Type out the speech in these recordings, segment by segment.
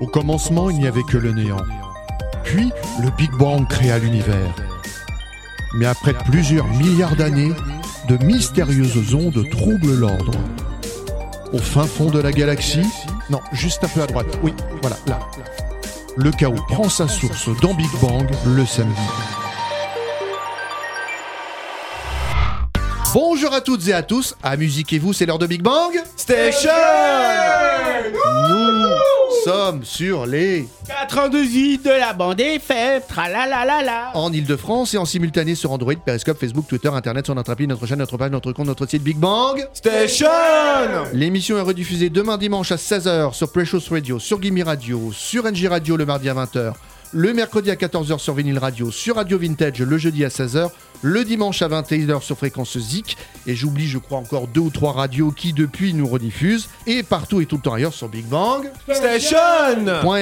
Au commencement, il n'y avait que le néant. Puis, le Big Bang créa l'univers. Mais après plusieurs milliards d'années, de mystérieuses ondes troublent l'ordre. Au fin fond de la galaxie, non, juste un peu à droite, oui, voilà, là. Le chaos prend sa source dans Big Bang le samedi. Bonjour à toutes et à tous, amusiquez-vous, c'est l'heure de Big Bang Station Nous sommes sur les 82 i de la bande FM, tralalalala. en Ile-de-France et en simultané sur Android, Periscope, Facebook, Twitter, Internet, sur notre appli, notre chaîne, notre page, notre compte, notre site Big Bang. Station L'émission est rediffusée demain dimanche à 16h sur Precious Radio, sur Gimme Radio, sur NJ Radio le mardi à 20h, le mercredi à 14h sur Vinyl Radio, sur Radio Vintage le jeudi à 16h, le dimanche à 21h sur Fréquence Zik, et j'oublie je crois encore deux ou trois radios qui depuis nous rediffusent, et partout et tout le temps ailleurs sur Big Bang. Station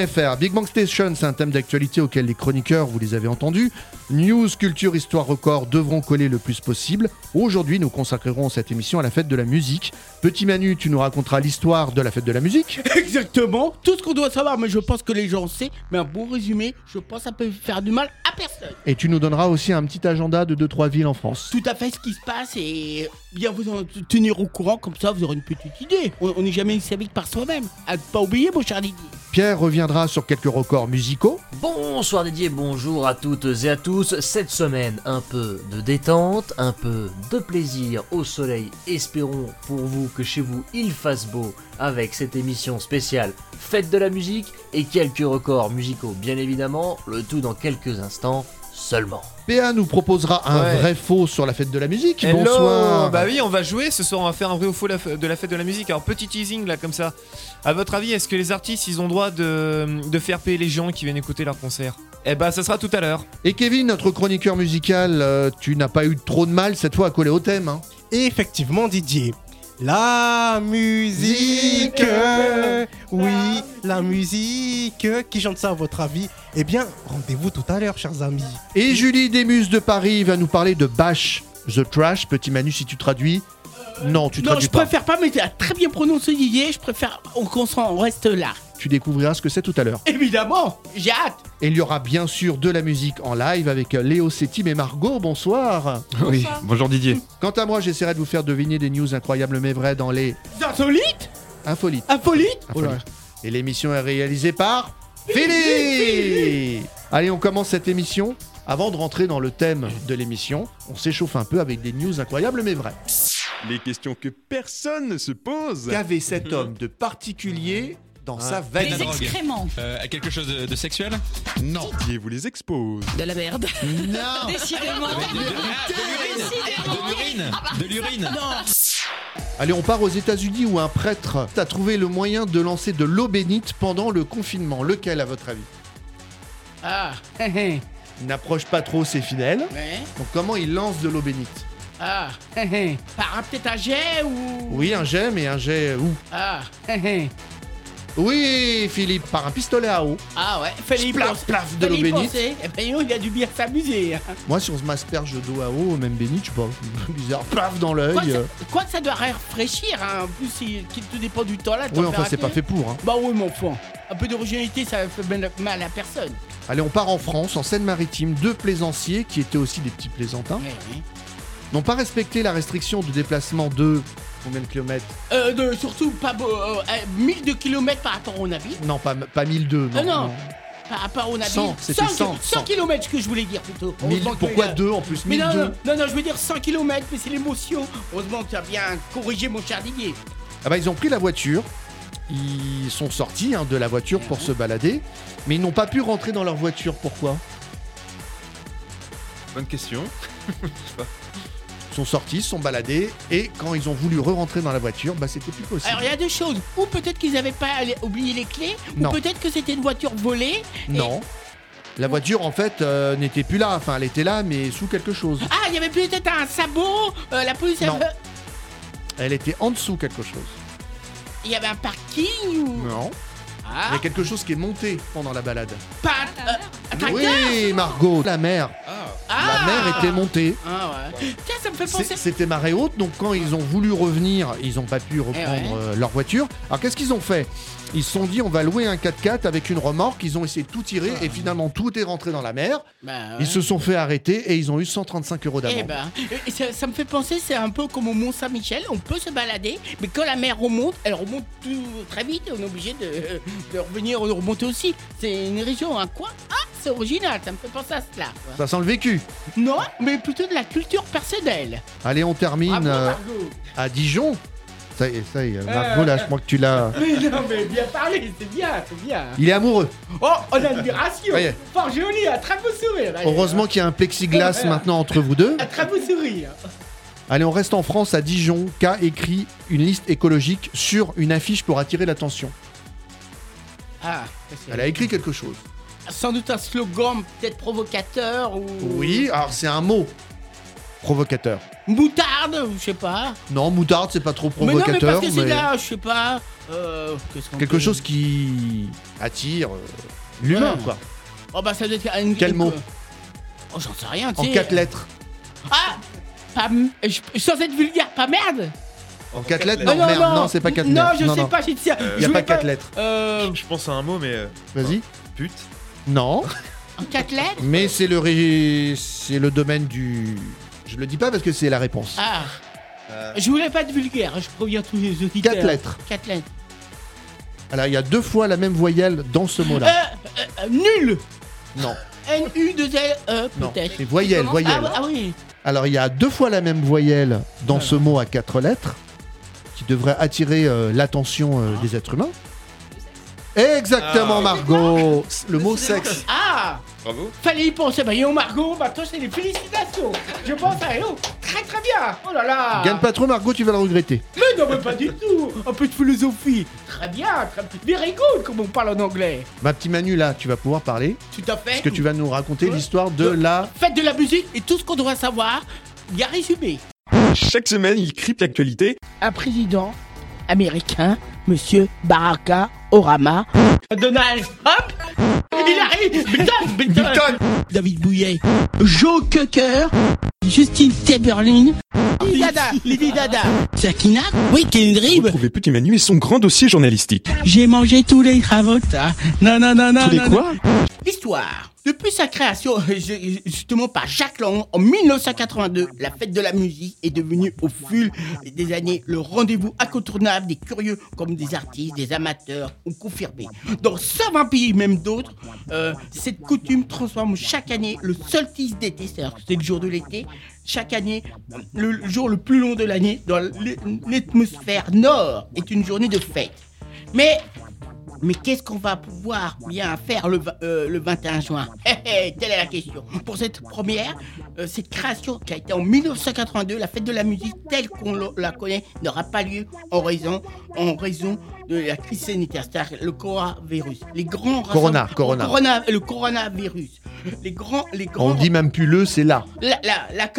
.fr. Big Bang Station, c'est un thème d'actualité auquel les chroniqueurs, vous les avez entendus, news, culture, histoire, record devront coller le plus possible. Aujourd'hui, nous consacrerons cette émission à la fête de la musique. Petit Manu, tu nous raconteras l'histoire de la fête de la musique. Exactement, tout ce qu'on doit savoir, mais je pense que les gens savent, mais un bon résumé, je pense que ça peut faire du mal à personne. Et tu nous donneras aussi un petit agenda de 2-3 villes en France. Tout à fait ce qui se passe et bien vous en tenir au courant, comme ça vous aurez une petite idée. On on n'est jamais servi que par soi-même. À ne pas oublier, mon cher Didier. Pierre reviendra sur quelques records musicaux. Bonsoir Didier, bonjour à toutes et à tous. Cette semaine, un peu de détente, un peu de plaisir au soleil. Espérons pour vous que chez vous il fasse beau avec cette émission spéciale Fête de la musique et quelques records musicaux bien évidemment, le tout dans quelques instants seulement. PA nous proposera un Ouais. vrai faux sur la fête de la musique. Hello Bonsoir. Bah oui, on va jouer ce soir, on va faire un vrai ou faux de la fête de la musique. Alors petit teasing là comme ça. À votre avis, est-ce que les artistes ils ont droit de, de faire payer les gens qui viennent écouter leur concert? Eh bah ça sera tout à l'heure. Et Kevin, notre chroniqueur musical, euh, tu n'as pas eu trop de mal cette fois à coller au thème. hein. Et effectivement, Didier. La musique, oui, la musique. Qui chante ça à votre avis? Eh bien, rendez-vous tout à l'heure, chers amis. Et Julie Demus de Paris va nous parler de Bash the Trash. Petit Manu, si tu traduis. Non, tu Non, traduis je pas. préfère pas, mais tu as très bien prononcé Didier, je préfère qu'on s'en reste là. Tu découvriras ce que c'est tout à l'heure. Évidemment, j'ai hâte. Et il y aura bien sûr de la musique en live avec Léo Setim et Margot. Bonsoir. Oui, bonjour Didier. Quant à moi, j'essaierai de vous faire deviner des news incroyables mais vraies dans les Insolites Infolites. Infolites Oh là. Et l'émission est réalisée par Philippe Allez, on commence cette émission. Avant de rentrer dans le thème de l'émission, on s'échauffe un peu avec des news incroyables mais vraies. Les questions que personne ne se pose. Qu'avait cet homme de particulier dans sa veine Les excréments. Euh, quelque chose de, de sexuel Non. Didier vous les expose. De la merde. Non Décidément. De l'urine De l'urine Allez, on part aux États-Unis où un prêtre a trouvé le moyen de lancer de l'eau bénite pendant le confinement. Lequel, à votre avis? Ah, hé, hé. Il n'approche pas trop ses fidèles. ouais. Donc, comment il lance de l'eau bénite? Ah, hé, hé. Par un jet ou. Oui, un jet, mais un jet où? Ah, hé, hé. Oui, Philippe, par un pistolet à eau. Ah ouais, y Plaf, plaf de l'eau bénite. penser. Eh ben, il a dû bien s'amuser. hein. Moi, si on se m'asperge d'eau à eau, même bénite, je sais pas, bizarre, plaf dans Quoi, l'œil. ça, euh. quoi que ça doit rafraîchir, hein. En plus, qui tout dépend du temps là. Oui, enfin, c'est pas fait pour. hein. Bah oui, mon enfant. Un peu d'originalité, ça fait mal à personne. Allez, on part en France, en Seine-Maritime. Deux plaisanciers, qui étaient aussi des petits plaisantins, ouais. n'ont pas respecté la restriction de déplacement de combien de kilomètres Euh, de, surtout pas beau, euh, euh, 1000 de kilomètres par rapport au navire. Non, pas, pas 1002. Euh, non. Par rapport au navire. 100, c'était 100, 100. km, ce que je voulais dire plutôt. 1000 Heureusement que pourquoi il a- deux en plus Mais non, 1002 non, non, non, je veux dire 100 km, mais c'est l'émotion. Heureusement que tu as bien corrigé mon cher Didier. Ah bah, ils ont pris la voiture. Ils sont sortis hein, de la voiture pour se balader, mais ils n'ont pas pu rentrer dans leur voiture. Pourquoi? Bonne question. Ils sont sortis, se sont baladés, et quand ils ont voulu re-rentrer dans la voiture, bah c'était plus possible. Alors il y a deux choses. Ou peut-être qu'ils n'avaient pas oublié les clés, Non. ou peut-être que c'était une voiture volée. et- Non. La voiture, en fait, euh, n'était plus là. Enfin, elle était là, mais sous quelque chose. Ah, il y avait peut-être un sabot. euh, la police. Non. avait- Elle était en dessous quelque chose. Il y avait un parking ou. Non. Il Ah, y a quelque chose qui est monté pendant la balade. pas. euh, un tracteur Oui, Margot, la mer. Ah, la mer était montée. Ah ouais. Tiens, ça me fait C'est- penser. C'était marée haute, donc quand ils ont voulu revenir, ils n'ont pas pu reprendre Eh ouais. euh, leur voiture. Alors qu'est-ce qu'ils ont fait? Ils se sont dit on va louer un 4x4 avec une remorque, ils ont essayé de tout tirer et finalement tout est rentré dans la mer. Bah, ouais. Ils se sont fait arrêter et ils ont eu 135 euros Eh d'amende. ben, et ça, ça me fait penser, c'est un peu comme au Mont Saint-Michel, on peut se balader, mais quand la mer remonte, elle remonte tout très vite et on est obligé de, de revenir de remonter aussi. C'est une région, un coin. Ah, c'est original, ça me fait penser à cela. Ça sent le vécu. Non, mais plutôt de la culture personnelle. Allez, on termine Bravo, euh, à Dijon. Ça y est, ça y est, Margot, là, je crois que tu l'as. Mais non, mais bien parlé, c'est bien, c'est bien. Il est amoureux. Oh, on a une. Fort joli, un très beau sourire. d'ailleurs. Heureusement qu'il y a un plexiglas maintenant entre vous deux. Un très beau sourire. Allez, on reste en France, à Dijon, qu'a écrit une liste écologique sur une affiche pour attirer l'attention. Ah, c'est- Elle a écrit quelque chose. sans doute un slogan peut-être provocateur ou. Oui, alors c'est un mot provocateur. Moutarde, ou je sais pas. Non, moutarde, c'est pas trop mais non, mais provocateur, parce que c'est mais là, je sais pas. Euh, qu'est-ce qu'on quelque peut- chose qui attire euh, l'humain, Ouais. quoi. Oh bah ça doit être une. Quel mot Oh, j'en sais rien, tu En sais. quatre lettres. Ah pas, je- Sans être vulgaire, pas merde En quatre lettres Oh, Non, merde, non, c'est pas quatre Non, lettres. je non, sais non. pas, j'ai dit ça. Il y a Je pas voulais quatre lettres. Euh, Je pense à un mot, mais. euh, Vas-y. pute. Non, en quatre lettres mais c'est le ré- c'est le domaine du. Je le dis pas parce que c'est la réponse. Ah, Euh, je voulais pas être vulgaire, je préviens tous les auditeurs. Quatre lettres. Quatre lettres. Alors il y a deux fois la même voyelle dans ce mot-là. euh, euh, nul Non, N-U-2-L-E, non, peut-être. c'est voyelle, voyelle. Ah, ah oui. Alors il y a deux fois la même voyelle dans ce mot à quatre lettres qui devrait attirer euh, l'attention euh, des êtres humains. Exactement Ah. Margot Le mot sexe. Ah Bravo. Fallait y penser, bah yo Margot, bah toi c'est les félicitations Je pense à yo, très très bien Oh là là Gagne pas trop Margot, tu vas le regretter. Mais non mais pas du tout Un peu de philosophie Très bien, très very good comme on parle en anglais Ma petite Manu là, tu vas pouvoir parler Tout à fait parce que tu vas nous raconter Ouais. l'histoire de la Faites de la musique et tout ce qu'on doit savoir, bien résumé. Chaque semaine, il crypte l'actualité. Un président américain, Monsieur Baraka Orama. Donald Trump David Bouillet Joe Cocker Justine Lady Dada Lady Dada Sakina Oui, Kendrick Retrouvez Petit Manu et son grand dossier journalistique. J'ai mangé tous les cravotas. Non, non, non, non. Tous les non, quoi L'histoire. Depuis sa création, euh, ju- justement par Jacques Lang, en 1982, la fête de la musique est devenue au fil des années le rendez-vous incontournable des curieux comme des artistes, des amateurs ou confirmés. Dans 120 pays, même d'autres, euh, cette coutume transforme chaque année le solstice d'été, c'est-à-dire que c'est le jour de l'été, chaque année, le jour le plus long de l'année, dans l'atmosphère nord, est une journée de fête. Mais mais qu'est-ce qu'on va pouvoir bien faire le, euh, le 21 juin? Telle est la question. Pour cette première, euh, cette création qui a été en 1982, la fête de la musique telle qu'on la connaît n'aura pas lieu en raison, en raison de la crise sanitaire, c'est-à-dire le coronavirus. Les grands Corona, corona. corona- le coronavirus. Les grands, les grands. On dit même plus le, c'est là. la, la, la,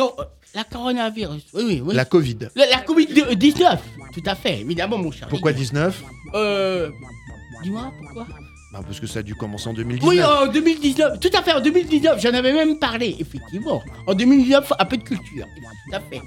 la coronavirus. Oui, oui, oui. La Covid. La, la Covid-19. Tout à fait, évidemment, mon cher. Pourquoi Didier. 19 Euh. Dis-moi, pourquoi bah Parce que ça a dû commencer en 2019. Oui, en 2019, tout à fait, en 2019, j'en avais même parlé, effectivement. En 2019, un peu de culture, tout à fait.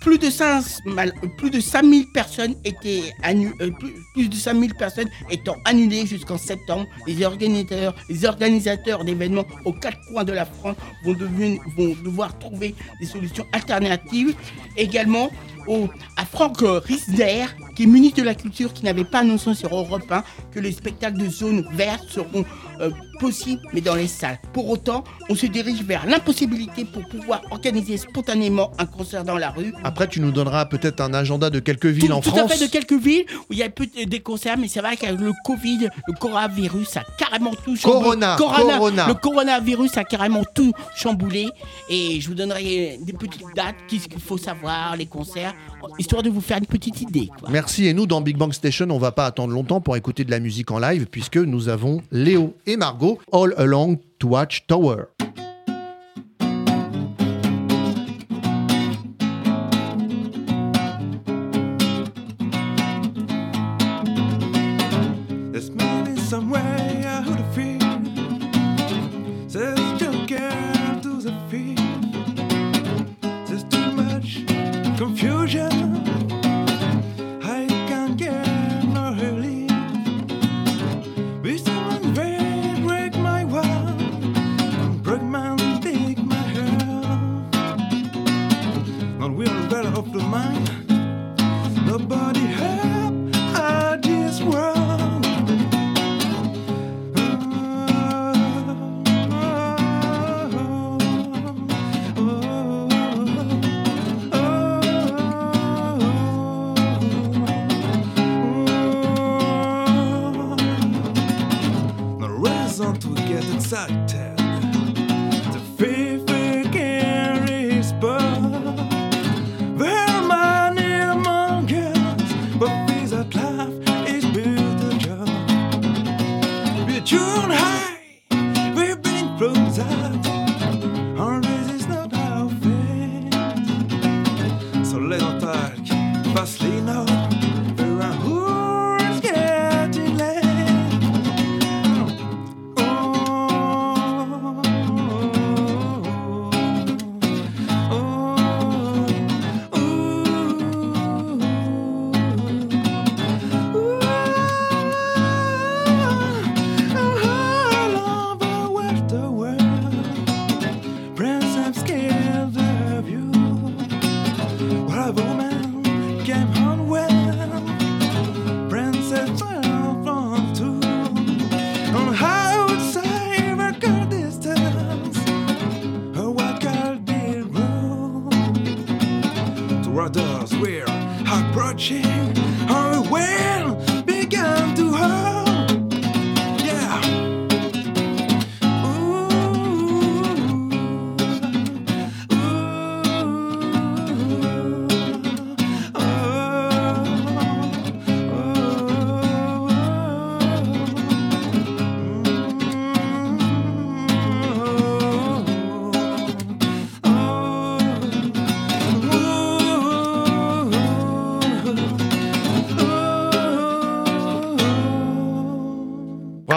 Plus de 5, mal- plus de 5000 personnes étaient annu- euh, plus, plus de 5000 personnes étant annulées jusqu'en septembre. Les organisateurs, les organisateurs d'événements aux quatre coins de la France vont, devenir- vont devoir trouver des solutions alternatives. Également, au- à Franck Riesner, qui est ministre de la Culture, qui n'avait pas annoncé sur Europe 1 que les spectacles de zone verte seront euh, possibles, mais dans les salles. Pour autant, on se dirige vers l'impossibilité pour pouvoir organiser spontanément un concert dans la rue. Après, tu nous donneras peut-être un agenda de quelques villes Tout, en tout France. à fait de quelques villes où il y a peut des concerts, mais c'est vrai qu'avec le Covid, le coronavirus a carrément tout chamboulé. Corona, corona. Le coronavirus a carrément tout chamboulé. Et je vous donnerai des petites dates, qu'est-ce qu'il faut savoir, les concerts, histoire de vous faire une petite idée. Merci. Et nous, dans Big Bang Station, on va pas attendre longtemps pour écouter de la musique en live, puisque nous avons Léo et Margot all along to watch Tower.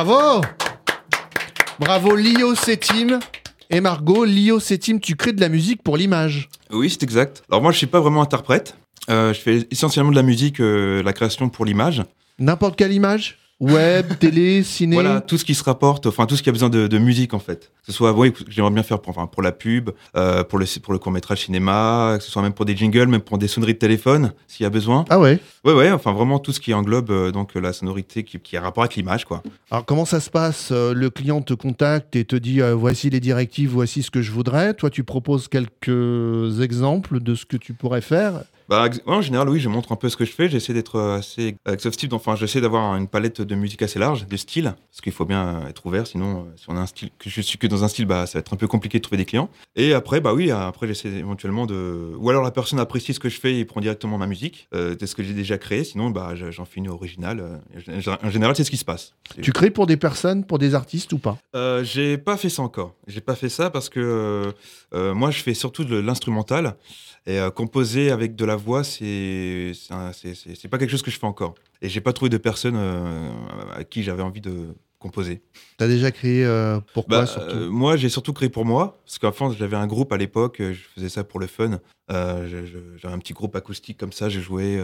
Bravo Bravo Lio Sétim et Margot. Lio Sétim, tu crées de la musique pour l'image. Oui, c'est exact. Alors moi, je suis pas vraiment interprète. Euh, je fais essentiellement de la musique, euh, la création pour l'image. N'importe quelle image Web, télé, ciné Voilà, tout ce qui se rapporte, enfin tout ce qui a besoin de, de musique en fait. Que ce soit, oui, j'aimerais bien faire pour, enfin, pour la pub, euh, pour le, pour le court métrage cinéma, que ce soit même pour des jingles, même pour des sonneries de téléphone, s'il y a besoin. Ah ouais Ouais, ouais, enfin vraiment tout ce qui englobe euh, donc la sonorité qui, qui a rapport avec l'image, quoi. Alors comment ça se passe Euh, Le client te contacte et te dit euh, voici les directives, voici ce que je voudrais. Toi, tu proposes quelques exemples de ce que tu pourrais faire. Bah, en général, oui, je montre un peu ce que je fais. J'essaie d'être euh, assez exhaustif. Enfin, j'essaie d'avoir une palette de musique assez large, de styles, parce qu'il faut bien être ouvert. Sinon, euh, si on a un style que je suis que dans un style, bah, ça va être un peu compliqué de trouver des clients. Et après, bah oui, après, j'essaie éventuellement de. Ou alors la personne apprécie ce que je fais et prend directement ma musique, euh, de ce que j'ai déjà créé. Sinon, bah, je- j'en fais une originale. euh, En général, c'est ce qui se passe. Tu crées pour des personnes, pour des artistes ou pas? Euh, j'ai pas fait ça encore. J'ai pas fait ça parce que euh, moi, je fais surtout de l'instrumental. Et euh, composer avec de la voix, c'est pas quelque chose que je fais encore. Et j'ai pas trouvé de personne euh, à qui j'avais envie de composer. T'as déjà créé euh, pourquoi Bah, surtout euh, moi, j'ai surtout créé pour moi, parce qu'enfin, j'avais un groupe à l'époque, je faisais ça pour le fun. J'avais un petit groupe acoustique comme ça, je jouais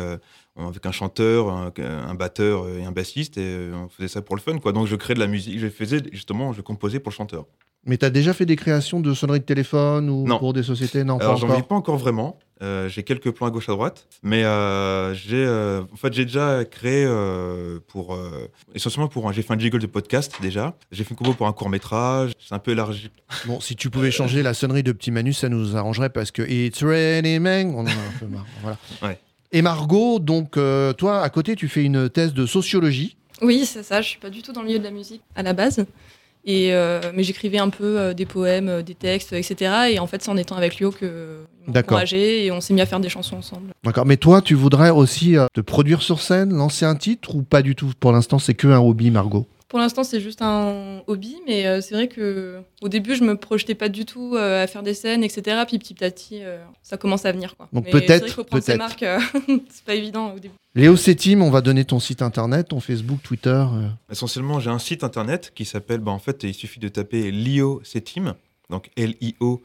avec un chanteur, un, un batteur et un bassiste, et on faisait ça pour le fun, quoi. Donc, je créais de la musique, je faisais justement, je composais pour le chanteur. Mais t'as déjà fait des créations de sonneries de téléphone ou Non. pour des sociétés? Non, Alors, pas j'en encore. vis pas encore vraiment. Euh, j'ai quelques plans à gauche à droite, mais euh, j'ai, euh, en fait, j'ai déjà créé euh, pour euh, essentiellement pour un, j'ai fait un jingle de podcast déjà. J'ai fait une compo pour un court métrage. C'est un peu élargi. Bon, si tu pouvais changer la sonnerie de Petit Manu, ça nous arrangerait parce que It's raining, on en a un peu marre. Voilà. Ouais. Et Margot, donc euh, toi, à côté, tu fais une thèse de sociologie. Oui, c'est ça. Je suis pas du tout dans le milieu de la musique à la base. Et euh, mais j'écrivais un peu euh, des poèmes, euh, des textes, etc. Et en fait, c'est en étant avec Lio que m'a encouragé et on s'est mis à faire des chansons ensemble. D'accord. Mais toi, tu voudrais aussi te produire sur scène, lancer un titre ou pas du tout? Pour l'instant, c'est que un hobby, Margot. Pour l'instant, c'est juste un hobby, mais euh, c'est vrai que au début, je me projetais pas du tout euh, à faire des scènes, etc. Puis petit à petit, euh, ça commence à venir. Quoi. Donc peut-être, peut-être. euh, c'est pas évident au début. Léo Sétim, on va donner ton site internet, ton Facebook, Twitter. euh. Essentiellement, j'ai un site internet qui s'appelle, bah, en fait, il suffit de taper Lio Setim, donc L-I-O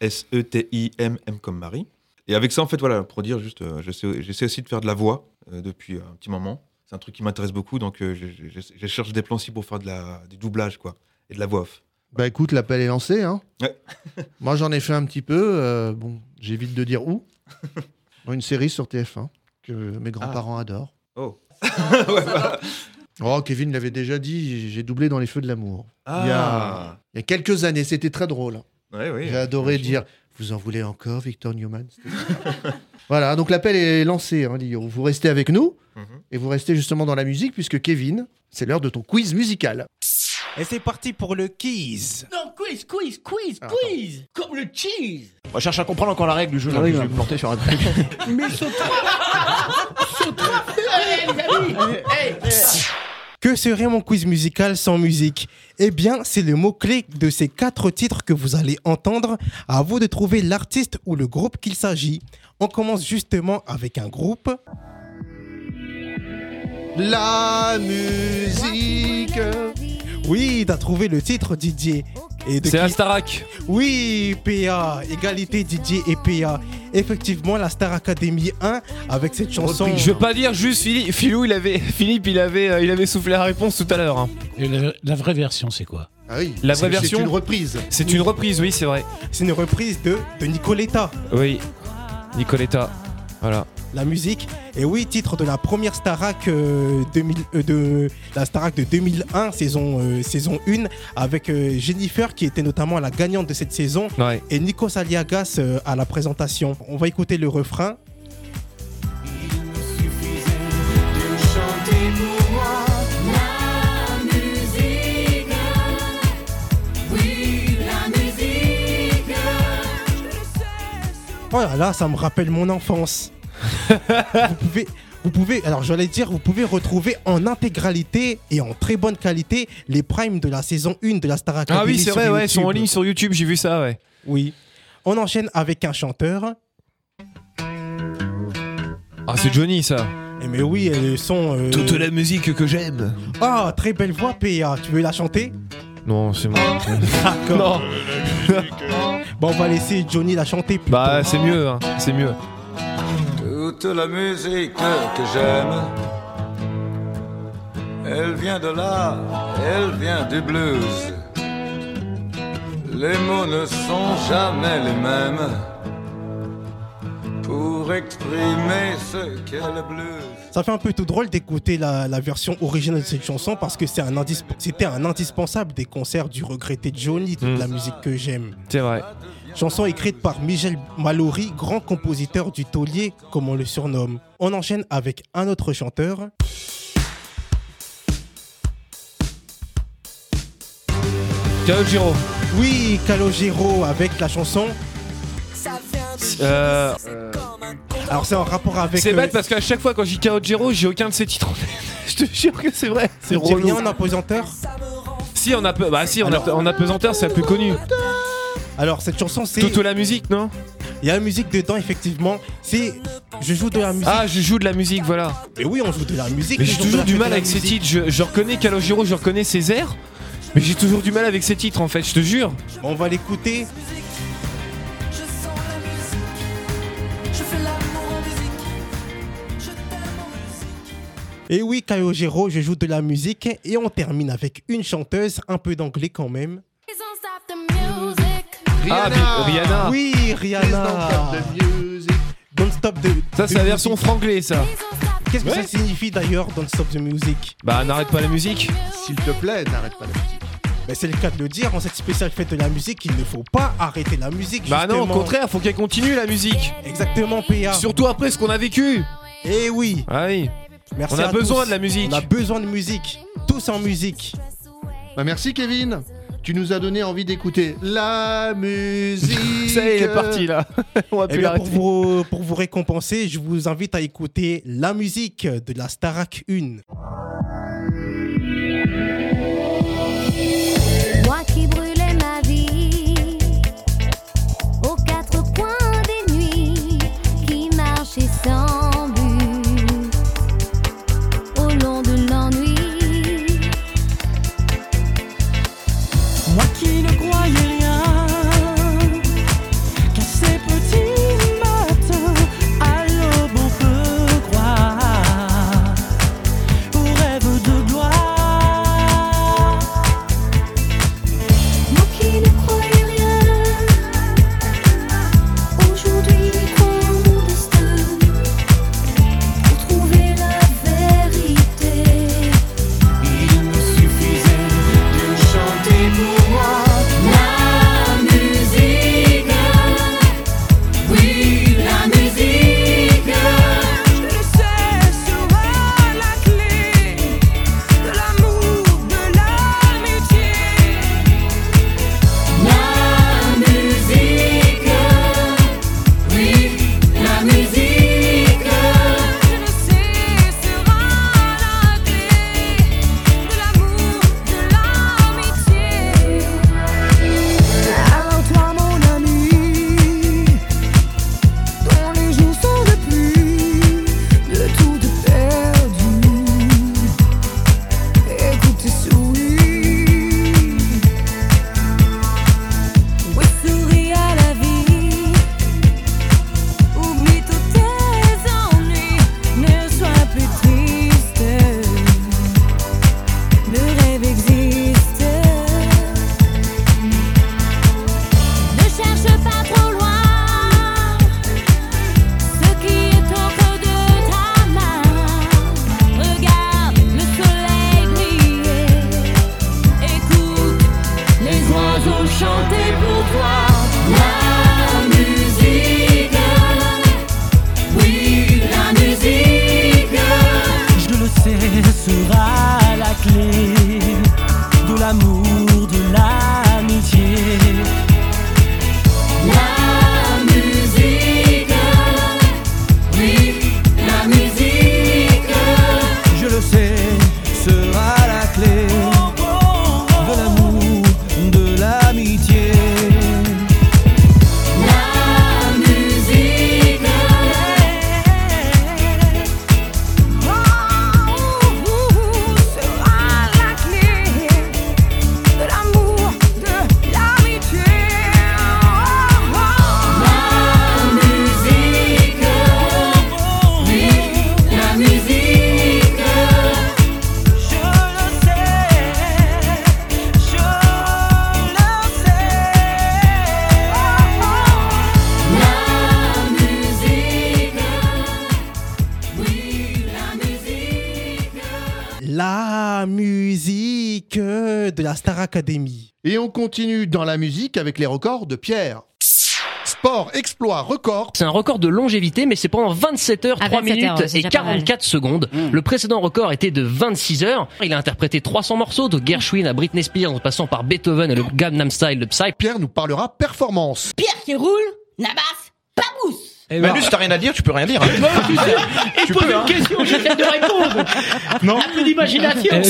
S-E-T-I-M, M comme Marie. Et avec ça, en fait, voilà, pour dire juste, euh, j'essaie aussi de faire de la voix euh, depuis un petit moment. C'est un truc qui m'intéresse beaucoup, donc euh, je, je- je- je cherche des plans aussi pour faire de la, du doublage, quoi, et de la voix off. Bah écoute, l'appel est lancé. Hein Ouais. Moi, j'en ai fait un petit peu. euh, bon, j'évite de dire où. Dans une série sur TF1 que mes grands-parents adorent. Oh. Oh, Kevin l'avait déjà dit, j'ai doublé dans Les Feux de l'amour. Il, y a, Ah. il y a quelques années, c'était très drôle. hein. Ouais, oui. J'ai adoré dire Vous en voulez encore, Victor Newman? Voilà, donc l'appel est lancé, hein. Vous restez avec nous Et vous restez justement dans la musique puisque Kevin, c'est l'heure de ton quiz musical. Et c'est parti pour le quiz. Non, quiz, quiz, quiz, Ah, quiz Comme le cheese On cherche à comprendre encore la règle du jeu. Ah là, oui, je bah. vais me planter sur un truc. Mais Que serait mon quiz musical sans musique? Eh bien, c'est le mot-clé de ces quatre titres que vous allez entendre. À vous de trouver l'artiste ou le groupe qu'il s'agit. On commence justement avec un groupe. La musique Oui, t'as trouvé le titre, Didier. Et de C'est Starac. Oui, PA, égalité Didier et PA. Effectivement, la Star Academy 1 avec cette chanson. Je veux pas dire juste Philippe, Philou, il avait, Philippe, il avait, euh, il avait soufflé la réponse tout à l'heure. hein. Et la, la vraie version, c'est quoi? Ah oui, La vraie c'est- version C'est une reprise. C'est une reprise, oui, c'est vrai. C'est une reprise de, de Nicoletta. Oui, Nicoletta. Voilà. la musique. Et oui, titre de la première Starac euh, 2000, euh, de la Starac de 2001, saison, euh, saison 1, avec Jennifer qui était notamment la gagnante de cette saison Ouais. et Nikos Aliagas à la présentation. On va écouter le refrain. Oh là là, ça me rappelle mon enfance. Vous pouvez, vous pouvez, alors j'allais dire, vous pouvez retrouver en intégralité et en très bonne qualité les primes de la saison 1 de la Star Academy. Ah oui, c'est vrai, ouais, ils sont en YouTube. ligne sur YouTube, j'ai vu ça, ouais. Oui. On enchaîne avec un chanteur. Ah, c'est Johnny, ça. Eh mais oui, elles sont. euh, Toute la musique que j'aime. Ah, très belle voix, PA. Tu veux la chanter? Non, c'est moi. D'accord. bon, on va laisser Johnny la chanter. plutôt. Bah, c'est mieux, hein, c'est mieux. Toute la musique que j'aime, elle vient de là, elle vient du blues. Les mots ne sont jamais les mêmes pour exprimer ce qu'est le blues. Ça fait un peu tout drôle d'écouter la, la version originale de cette chanson parce que c'est un c'était un indispensable des concerts du regretté Johnny, toute Mm. la musique que j'aime. C'est vrai. Chanson écrite par Michel Mallory, grand compositeur du taulier, comme on le surnomme. On enchaîne avec un autre chanteur. Calogero. Oui, Calogero avec la chanson. Euh, Alors c'est en rapport avec. c'est euh, bête parce qu'à chaque fois quand j'ai Calogero, j'ai aucun de ces titres en. Je te jure que c'est vrai. C'est rien en apesanteur Si, on a, peu- bah, si, on a, Alors- en apesanteur, c'est la plus connu. Alors cette chanson c'est. Toute la musique, non? Il y a la musique dedans effectivement. C'est. Je joue de la musique. Ah, je joue de la musique, voilà. Mais oui, on joue de la musique. Mais j'ai toujours du mal avec ces titres. Je, je reconnais Calogero, je reconnais ses airs. Mais j'ai toujours du mal avec ces titres en fait, je te jure. On va l'écouter. Et oui, Calogero, je joue de la musique. Et on termine avec une chanteuse, un peu d'anglais quand même. Music. Ah, mais Rihanna. Oui, Rihanna. Don't stop the. Ça, c'est la version franglais, ça. Qu'est-ce que Ouais. ça signifie d'ailleurs, Don't stop the music? Bah, n'arrête pas la musique. S'il te plaît, n'arrête pas la musique. Ben, C'est le cas de le dire, en cette spéciale fête de la musique, il ne faut pas arrêter la musique. Bah, non, au contraire, faut qu'elle continue la musique. Exactement, PA. Surtout après ce qu'on a vécu. Eh oui, Ah oui. Merci On a à besoin tous. de la musique. On a besoin de musique. Tous en musique. Bah merci Kevin. Tu nous as donné envie d'écouter la musique. Ça y est, il est parti là. On va Eh plus bien, pour vous, pour vous récompenser, je vous invite à écouter la musique de la Starac 1. Academy. Et on continue dans la musique avec les records de Pierre. Sport, exploit, record. C'est un record de longévité, mais c'est pendant 27 heures, Ah, 3 27 minutes heures, et déjà pas mal. 44 secondes. Le précédent record était de 26 heures. Il a interprété 300 morceaux, de Gershwin à Britney Spears, en passant par Beethoven et le Gangnam Style de Psy. Pierre nous parlera performance. Pierre qui roule, Nabas, pas mousse. Manu, si t'as rien à dire, tu peux rien dire. hein. Il pose une question, j'essaie de répondre. Non. Un peu d'imagination.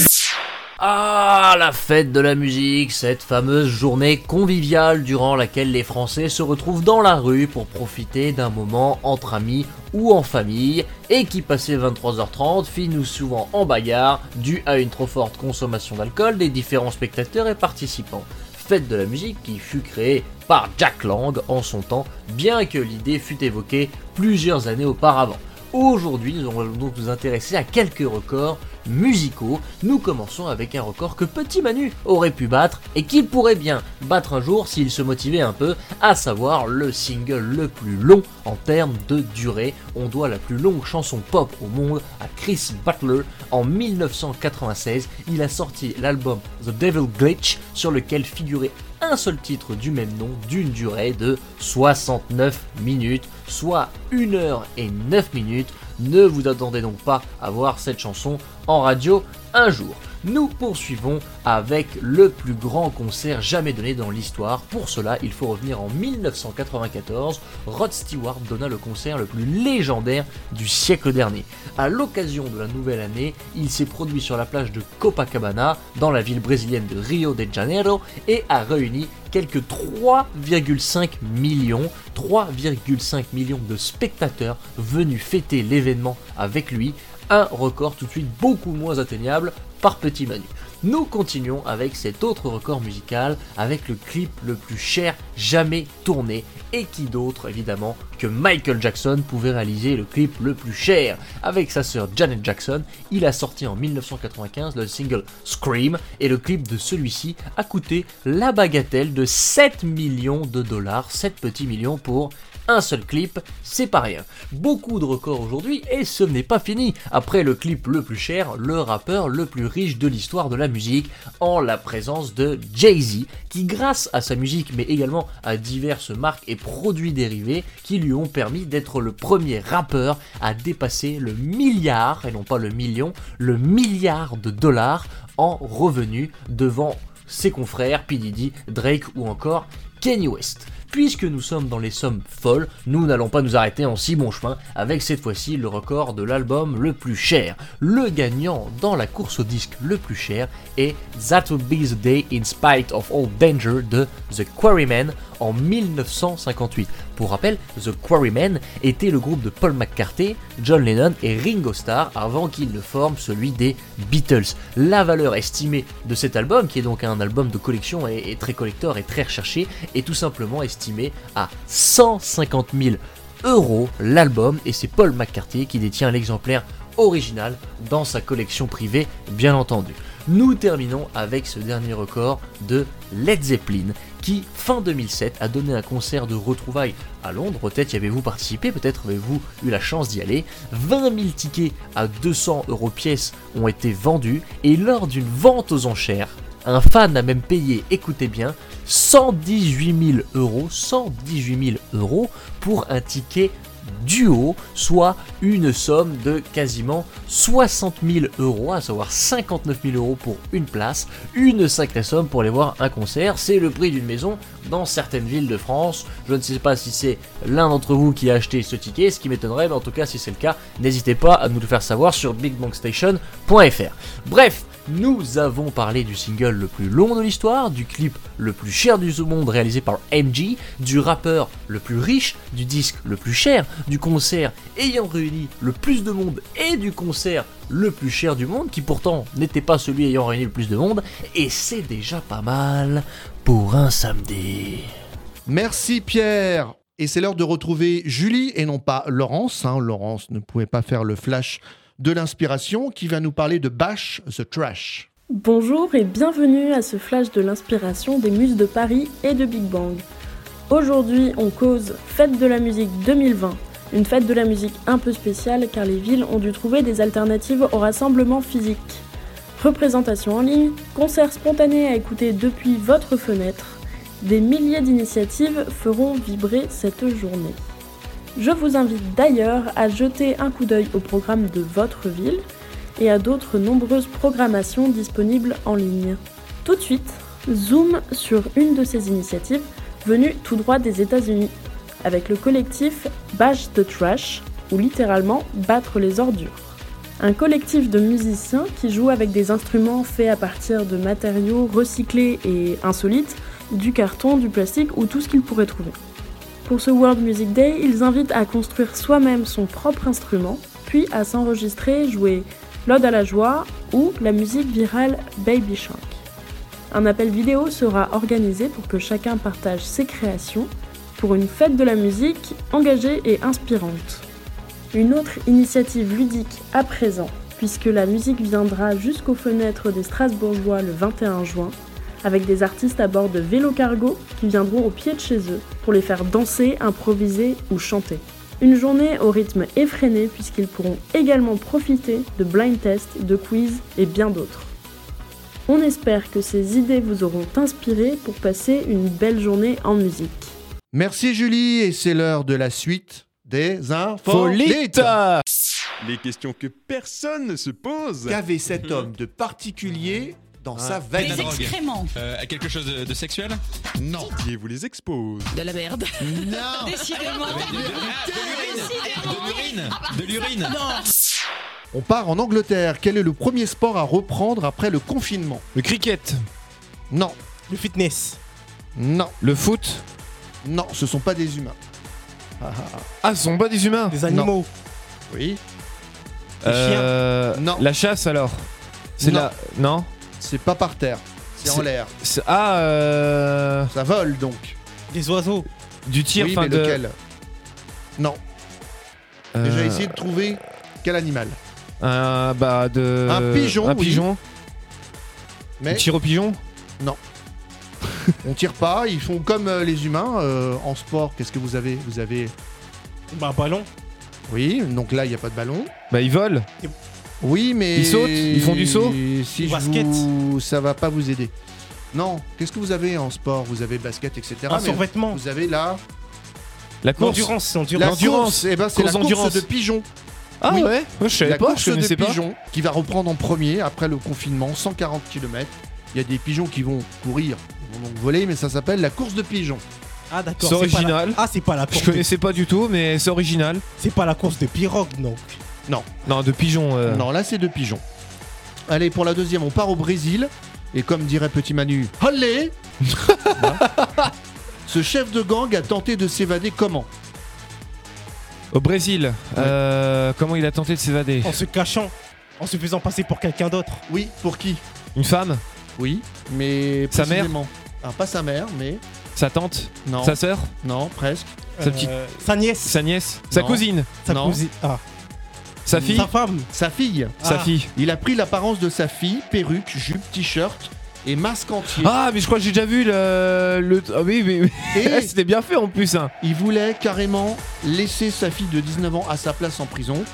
Ah, la fête de la musique, cette fameuse journée conviviale durant laquelle les Français se retrouvent dans la rue pour profiter d'un moment entre amis ou en famille et qui passé 23h30 finit souvent en bagarre dû à une trop forte consommation d'alcool des différents spectateurs et participants. Fête de la musique qui fut créée par Jack Lang en son temps, bien que l'idée fût évoquée plusieurs années auparavant. Aujourd'hui, nous allons donc nous intéresser à quelques records musicaux. Nous commençons avec un record que Petit Manu aurait pu battre et qu'il pourrait bien battre un jour s'il se motivait un peu, à savoir le single le plus long en termes de durée. On doit la plus longue chanson pop au monde à Chris Butler en 1996. Il a sorti l'album The Devil Glitch sur lequel figurait un seul titre du même nom d'une durée de 69 minutes, soit 1 heure et 9 minutes. Ne vous attendez donc pas à voir cette chanson en radio un jour. Nous poursuivons avec le plus grand concert jamais donné dans l'histoire. Pour cela, il faut revenir en 1994. Rod Stewart donna le concert le plus légendaire du siècle dernier. À l'occasion de la nouvelle année, il s'est produit sur la plage de Copacabana, dans la ville brésilienne de Rio de Janeiro, et a réuni quelques 3,5 millions, 3,5 millions de spectateurs venus fêter l'événement avec lui, un record tout de suite beaucoup moins atteignable par Petit Manu. Nous continuons avec cet autre record musical, avec le clip le plus cher jamais tourné, et qui d'autre évidemment que Michael Jackson pouvait réaliser le clip le plus cher. Avec sa sœur Janet Jackson, il a sorti en 1995 le single Scream, et le clip de celui-ci a coûté la bagatelle de 7 millions de dollars, 7 petits millions pour un seul clip, c'est pas rien. Beaucoup de records aujourd'hui et ce n'est pas fini. Après le clip le plus cher, le rappeur le plus riche de l'histoire de la musique, en la présence de Jay-Z, qui grâce à sa musique mais également à diverses marques et produits dérivés qui lui ont permis d'être le premier rappeur à dépasser le milliard, et non pas le million, le milliard de dollars en revenus devant ses confrères P. Diddy, Drake ou encore Kanye West. Puisque nous sommes dans les sommes folles, nous n'allons pas nous arrêter en si bon chemin avec cette fois-ci le record de l'album le plus cher. Le gagnant dans la course au disque le plus cher est That Would Be the Day in Spite of All Danger de The Quarrymen en 1958. Pour rappel, The Quarrymen était le groupe de Paul McCartney, John Lennon et Ringo Starr avant qu'ils ne forment celui des Beatles. La valeur estimée de cet album, qui est donc un album de collection et, et très collector et très recherché, est tout simplement estimée à 150 000 euros l'album et c'est Paul McCartney qui détient l'exemplaire original dans sa collection privée bien entendu. Nous terminons avec ce dernier record de Led Zeppelin qui fin 2007 a donné un concert de retrouvailles à Londres. Peut-être y avez-vous participé, peut-être avez-vous eu la chance d'y aller. 20 000 tickets à 200 euros pièce ont été vendus et lors d'une vente aux enchères, un fan a même payé, écoutez bien, 118 000 euros, 118 000 euros pour un ticket duo, soit une somme de quasiment 60 000 euros, à savoir 59 000 euros pour une place, une sacrée somme pour aller voir un concert. C'est le prix d'une maison dans certaines villes de France. Je ne sais pas si c'est l'un d'entre vous qui a acheté ce ticket, ce qui m'étonnerait, mais en tout cas, si c'est le cas, n'hésitez pas à nous le faire savoir sur bigbankstation.fr. Bref, nous avons parlé du single le plus long de l'histoire, du clip le plus cher du monde réalisé par MG, du rappeur le plus riche, du disque le plus cher, du concert ayant réuni le plus de monde et du concert le plus cher du monde, qui pourtant n'était pas celui ayant réuni le plus de monde, et c'est déjà pas mal pour un samedi. Merci Pierre. Et c'est l'heure de retrouver Julie et non pas Laurence. hein. Laurence ne pouvait pas faire le flash de l'inspiration qui va nous parler de Bash the Trash. Bonjour et bienvenue à ce flash de l'inspiration des Muses de Paris et de Big Bang. Aujourd'hui, on cause Fête de la musique 2020, une fête de la musique un peu spéciale car les villes ont dû trouver des alternatives au rassemblement physique. Représentations en ligne, concerts spontanés à écouter depuis votre fenêtre, des milliers d'initiatives feront vibrer cette journée. Je vous invite d'ailleurs à jeter un coup d'œil au programme de votre ville et à d'autres nombreuses programmations disponibles en ligne. Tout de suite, zoom sur une de ces initiatives venues tout droit des États-Unis, avec le collectif Bash the Trash, ou littéralement battre les ordures. Un collectif de musiciens qui jouent avec des instruments faits à partir de matériaux recyclés et insolites, du carton, du plastique ou tout ce qu'ils pourraient trouver. Pour ce World Music Day, ils invitent à construire soi-même son propre instrument, puis à s'enregistrer, jouer L'Ode à la joie ou la musique virale Baby Shark. Un appel vidéo sera organisé pour que chacun partage ses créations pour une fête de la musique engagée et inspirante. Une autre initiative ludique à présent, puisque la musique viendra jusqu'aux fenêtres des Strasbourgeois le 21 juin, avec des artistes à bord de vélo cargo qui viendront au pied de chez eux pour les faire danser, improviser ou chanter. Une journée au rythme effréné puisqu'ils pourront également profiter de blind tests, de quiz et bien d'autres. On espère que ces idées vous auront inspiré pour passer une belle journée en musique. Merci Julie, et c'est l'heure de la suite des infos. Folite Les questions que personne ne se pose. Qu'avait cet homme de particulier dans sa veine Des excréments. Euh, quelque chose de, de sexuel Non. Qui vous les expose De la merde. Non. Décidément. De l'urine De l'urine On part en Angleterre. Quel est le premier sport à reprendre après le confinement? Le cricket. Non. Le fitness. Non. Le foot. Non, ce sont pas des humains. Ah, ah, ah. Ah, ce sont pas des humains. Des animaux. Oui. Euh, Non. La chasse alors? C'est Non. la. Non? C'est pas par terre. C'est en l'air. Ah, euh. Ça vole donc. Des oiseaux. Du tir, oui, mais de. lequel Non. Euh, Déjà essayé de trouver quel animal. Un, bah, de. Un pigeon, Un oui. pigeon. Mais On tire au pigeon on tire pas. Ils font comme euh, les humains euh, en sport. Qu'est-ce que vous avez? Vous avez. Bah, un ballon. Oui, donc là il n'y a pas de ballon. Bah, ils volent. Oui, mais. Ils sautent Ils font du saut Si Du je basket vous- Ça va pas vous aider. Non, qu'est-ce que vous avez en sport? Vous avez basket, etc. Un mais survêtement. Vous avez là. La course. L'endurance. La L'endurance. L'endurance. course, eh ben, c'est la Course course d'endurance. de pigeons. Ah Oui. ouais je savais la pas, course je de connaissais pas. pigeons qui va reprendre en premier après le confinement, 140 km. Il y a des pigeons qui vont courir, ils vont donc voler, mais ça s'appelle la course de pigeons. Ah d'accord. C'est pas la- original. Ah c'est pas la Je course. de- connaissais pas du tout, mais c'est original. C'est pas la course de pirogue non. Non, de pigeon. euh. Non, là c'est de pigeons. Allez, pour la deuxième, on part au Brésil. Et comme dirait Petit Manu, allez Ce chef de gang a tenté de s'évader comment Au Brésil. euh, comment il a tenté de s'évader En se cachant. En se faisant passer pour quelqu'un d'autre. Oui, pour qui Une femme Oui, mais Sa mère précisément. Alors, pas sa mère, mais Sa tante non, Sa sœur non, presque. Sa petite- Euh, Sa nièce. Sa nièce Sa Non. cousine Sa Non. cousine. Ah. Sa fille Sa femme. Sa fille. Sa Ah. fille. Il a pris l'apparence de sa fille, perruque, jupe, t-shirt et masque entier. Ah, mais je crois que j'ai déjà vu le. le... Ah oui, mais. Et C'était bien fait en plus. Hein. il voulait carrément laisser sa fille de 19 ans à sa place en prison.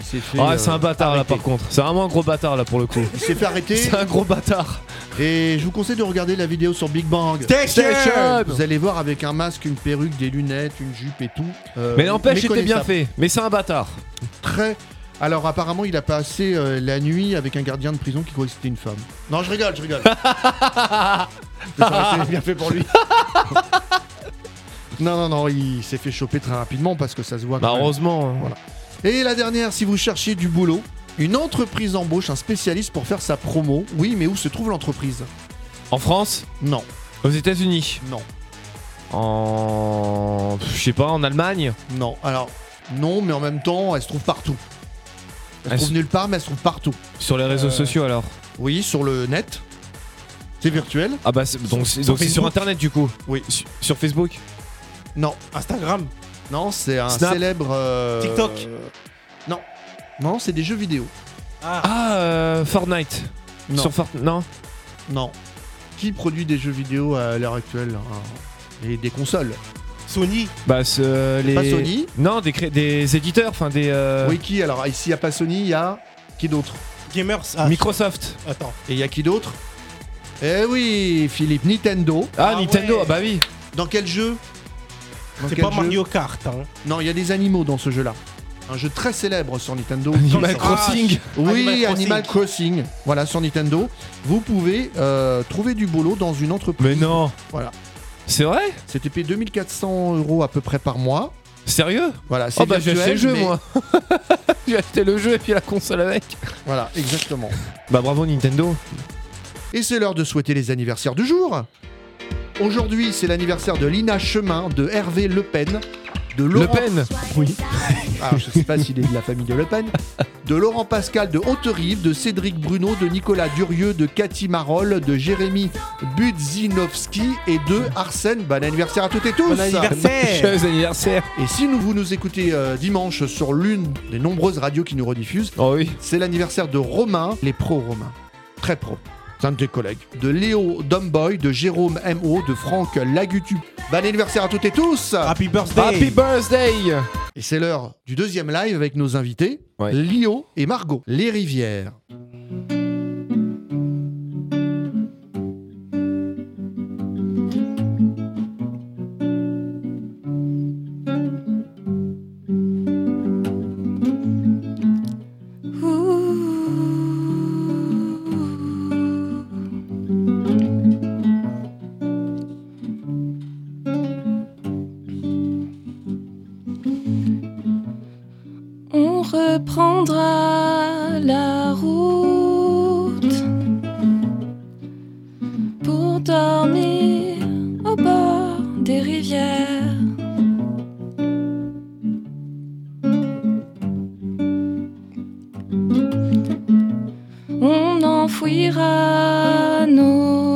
Il s'est fait. Ah, euh, c'est un bâtard là arrêter. par contre. C'est vraiment un gros bâtard là pour le coup. Il s'est fait arrêter. C'est un gros bâtard. Et je vous conseille de regarder la vidéo sur Big Bang. Vous allez voir avec un masque, une perruque, des lunettes, une jupe et tout. Euh, Mais n'empêche, c'était bien méconnaissable. fait. Mais c'est un bâtard. Très. Alors apparemment, il a passé euh, la nuit avec un gardien de prison qui croyait que c'était une femme. Non, je rigole, je rigole. Ça aurait été bien fait pour lui. non, non, non, il s'est fait choper très rapidement parce que ça se voit. Bah, quand même. heureusement. Voilà. Et la dernière, si vous cherchez du boulot, une entreprise embauche un spécialiste pour faire sa promo. Oui, mais où se trouve l'entreprise? En France? Non, Aux États-Unis? Non, En. Je sais pas, en Allemagne? Non. Alors, non, mais en même temps, elle se trouve partout. Elle se Elle trouve se- nulle part, mais elle se trouve partout. Sur les réseaux Euh, sociaux alors Oui, sur le net. C'est virtuel Ah bah, c'est- donc c'est sur donc c'est sur Facebook internet du coup Oui. Su- Sur Facebook Non, Instagram. non, c'est un Snap. célèbre. euh, TikTok. Non, non, c'est des jeux vidéo. Ah. Ah, euh, Fortnite. Non, Sur Fort- Non non. Qui produit des jeux vidéo à l'heure actuelle hein Et des consoles Sony. Bah, euh, les. Pas Sony Non, des, cré- des éditeurs, enfin des. euh, Oui, qui Alors, ici, il n'y a pas Sony, il y a. Qui d'autre Gamers. ah, Microsoft. Attends. Et il y a qui d'autre Eh oui, Philippe, Nintendo. Ah, Nintendo, ah bah oui. Dans quel jeu Dans C'est quel pas jeu Mario Kart. Hein. Non, il y a des animaux dans ce jeu-là. Un jeu très célèbre sur Nintendo. Animal Crossing. Oui, Animal Animal Crossing. Voilà, sur Nintendo. Vous pouvez euh, trouver du boulot dans une entreprise. Mais non. Voilà. C'est vrai C'était payé 2400 euros à peu près par mois. Sérieux Voilà, c'est Oh bah j'ai acheté le jeu mais- moi. j'ai acheté le jeu et puis la console avec. Voilà, exactement. Bah bravo Nintendo. Et c'est l'heure de souhaiter les anniversaires du jour. Aujourd'hui, c'est l'anniversaire de Lina Chemin, de Hervé Le Pen, de Laurent... Le Pen Oui. Alors, je sais pas s'il est de la famille de Le Pen. De Laurent Pascal de Haute-Rive, de Cédric Bruno, de Nicolas Durieux, de Cathy Marol, de Jérémy Budzinowski et de Arsène. Bon anniversaire à toutes et tous Bon anniversaire. Joyeux anniversaire. Et si nous, vous nous écoutez euh, dimanche sur l'une des nombreuses radios qui nous rediffusent, Oh oui. c'est l'anniversaire de Romain, les pros Romain. Très pro. C'est un de tes collègues. De Léo Domboy, de Jérôme MO, de Franck Lagutu. Bon anniversaire à toutes et tous Happy birthday. Happy birthday Et c'est l'heure du deuxième live avec nos invités, Ouais. Lio et Margot. Les rivières. On enfouira nos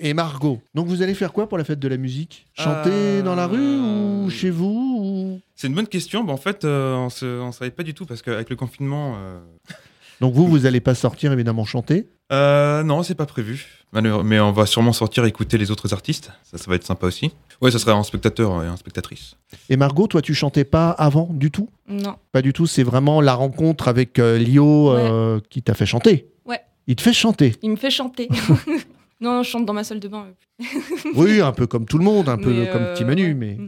Et Margot. Donc vous allez faire quoi pour la fête de la musique? Chanter Euh, dans la rue ou chez vous ou... C'est une bonne question. Bah, en fait, euh, on ne savait pas du tout parce qu'avec le confinement, euh, Donc vous, vous allez pas sortir évidemment chanter? Euh, non, c'est pas prévu. Mais on va sûrement sortir écouter les autres artistes. Ça, ça va être sympa aussi. Ouais, ça sera un spectateur et un spectatrice. Et Margot, toi, tu chantais pas avant du tout? Non. Pas du tout. C'est vraiment la rencontre avec euh, Lio euh, qui t'a fait chanter? Ouais. Il te fait chanter? Il me fait chanter. non, je chante dans ma salle de bain. euh. Oui, un peu comme tout le monde, un peu comme euh, Petit Manu, ouais. mais.